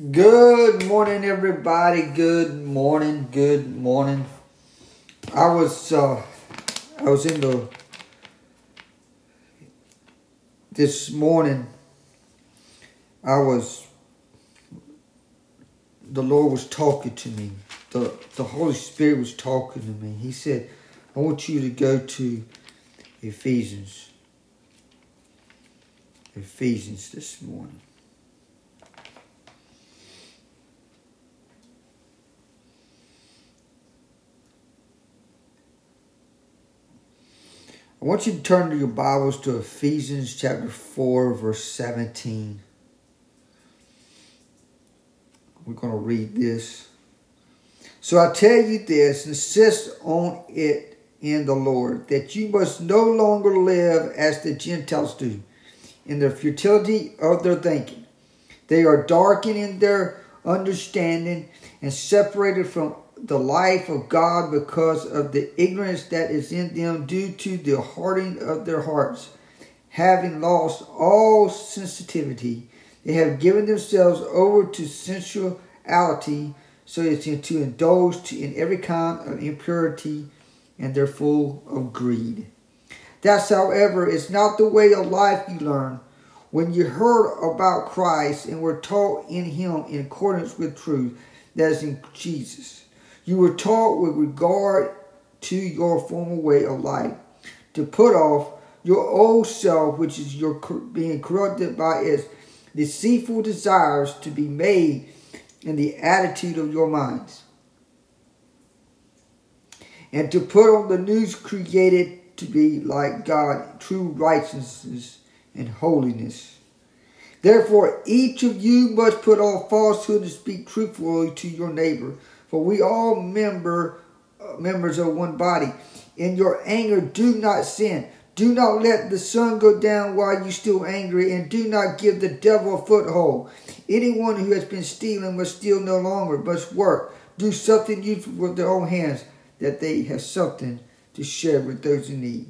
Good morning, everybody. Good morning. Good morning. I was uh, I was in the this morning. I was the Lord was talking to me. The the Holy Spirit was talking to me. He said, "I want you to go to Ephesians." Ephesians this morning. I want you to turn to your Bibles to Ephesians chapter 4, verse 17. We're going to read this. So I tell you this, insist on it in the Lord, that you must no longer live as the Gentiles do, in the futility of their thinking. They are darkened in their understanding and separated from the life of God because of the ignorance that is in them due to the hardening of their hearts. Having lost all sensitivity, they have given themselves over to sensuality so as to indulge in every kind of impurity and they're full of greed. That's, however, is not the way of life you learn when you heard about Christ and were taught in Him in accordance with truth that is in Jesus. You were taught with regard to your former way of life to put off your old self, which is your being corrupted by its deceitful desires to be made in the attitude of your minds, and to put on the news created to be like God, true righteousness and holiness. Therefore, each of you must put off falsehood and speak truthfully to your neighbor for we all member uh, members of one body. In your anger, do not sin. Do not let the sun go down while you still angry, and do not give the devil a foothold. Anyone who has been stealing must steal no longer, but work. Do something useful with their own hands, that they have something to share with those in need.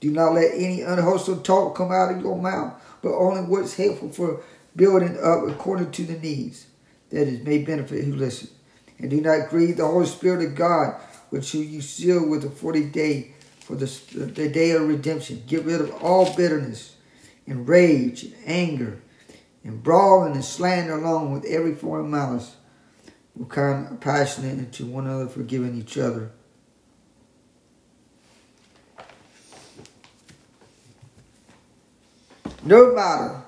Do not let any unwholesome talk come out of your mouth, but only what's helpful for building up according to the needs, that it may benefit who listen. And do not grieve the Holy Spirit of God, which you seal with the 40 day for the, the day of redemption. Get rid of all bitterness and rage and anger and brawling and slander along with every form of malice. Be kind of passionate and to one another, forgiving each other. No matter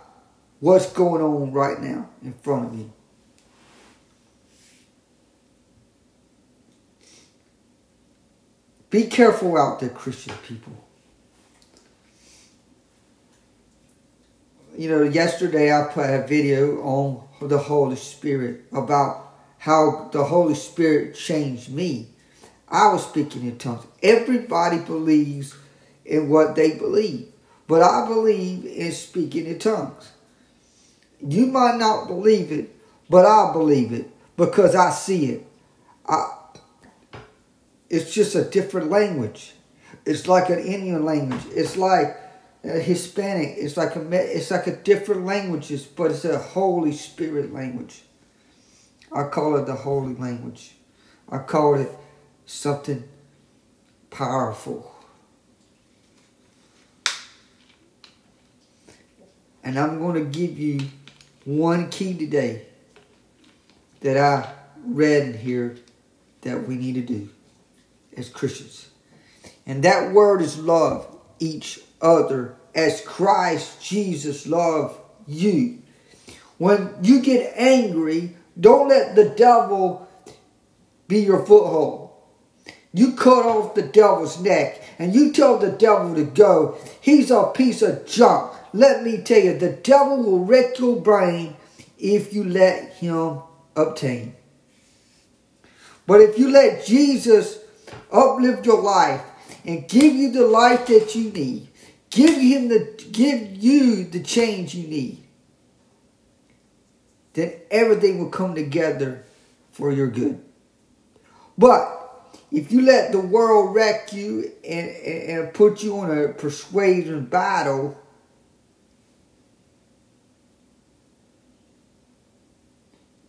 what's going on right now in front of you, Be careful out there, Christian people. You know, yesterday I put a video on the Holy Spirit about how the Holy Spirit changed me. I was speaking in tongues. Everybody believes in what they believe, but I believe in speaking in tongues. You might not believe it, but I believe it because I see it. I, it's just a different language. It's like an Indian language. It's like a Hispanic. It's like a it's like a different languages, but it's a Holy Spirit language. I call it the holy language. I call it something powerful. And I'm going to give you one key today that I read here that we need to do as Christians. And that word is love each other as Christ Jesus loved you. When you get angry, don't let the devil be your foothold. You cut off the devil's neck and you tell the devil to go. He's a piece of junk. Let me tell you, the devil will wreck your brain if you let him obtain. But if you let Jesus uplift your life, and give you the life that you need. Give him the give you the change you need. Then everything will come together for your good. But if you let the world wreck you and, and, and put you on a persuasion battle,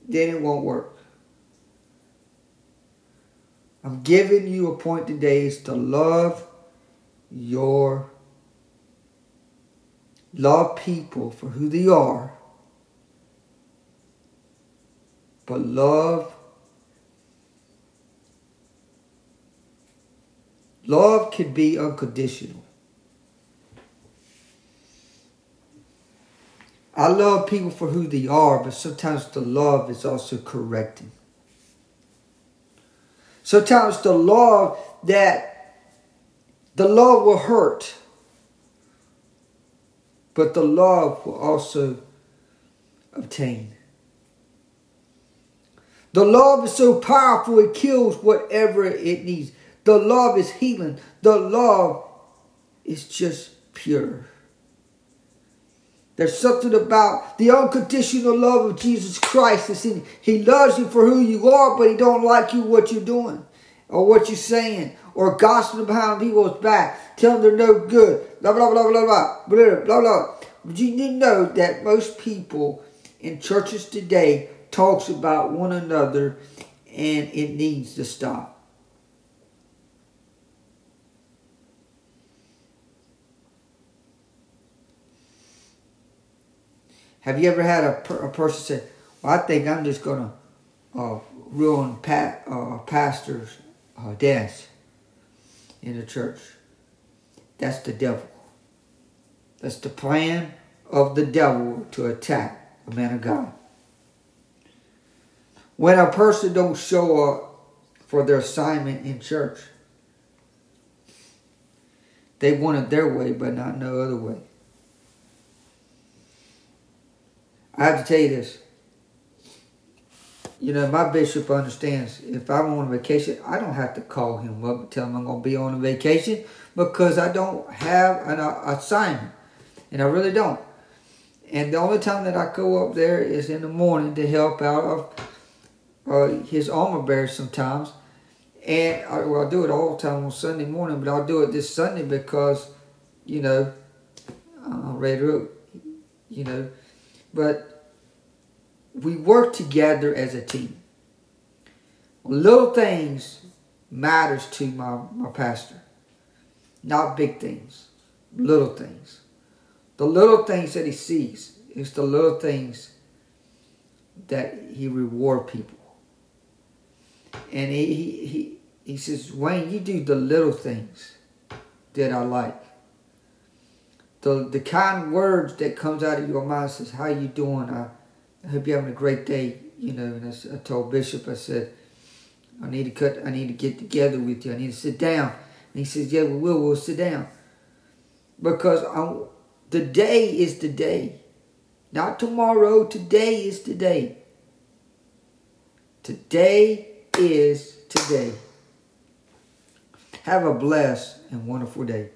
then it won't work. I'm giving you a point today is to love your love people for who they are, but love love can be unconditional. I love people for who they are, but sometimes the love is also correcting. Sometimes the love that the love will hurt, but the love will also obtain. The love is so powerful, it kills whatever it needs. The love is healing. The love is just pure. There's something about the unconditional love of Jesus Christ. In, he loves you for who you are, but he don't like you what you're doing or what you're saying or gossiping behind people's back, telling them they're no good, blah, blah, blah, blah, blah, blah, blah, blah. But you need to know that most people in churches today talks about one another and it needs to stop. Have you ever had a, per- a person say, well, I think I'm just going to uh, ruin pa- uh, pastor's uh, dance in the church? That's the devil. That's the plan of the devil to attack a man of God. When a person don't show up for their assignment in church, they want it their way, but not no other way. I have to tell you this. You know, my bishop understands if I'm on vacation, I don't have to call him up and tell him I'm going to be on a vacation because I don't have an uh, assignment. And I really don't. And the only time that I go up there is in the morning to help out of uh, his armor bearers sometimes. And I, well, I do it all the time on Sunday morning, but I'll do it this Sunday because, you know, I'm ready to, you know, but we work together as a team. Little things matters to my, my pastor. Not big things. Little things. The little things that he sees is the little things that he reward people. And he, he, he, he says, Wayne, you do the little things that I like the the kind words that comes out of your mouth says, "How you doing? I, I hope you're having a great day." You know, and I, I, told Bishop, I said, "I need to cut. I need to get together with you. I need to sit down." And he says, "Yeah, we will. We'll sit down." Because I, the day is the day, not tomorrow. Today is today. Today is today. Have a blessed and wonderful day.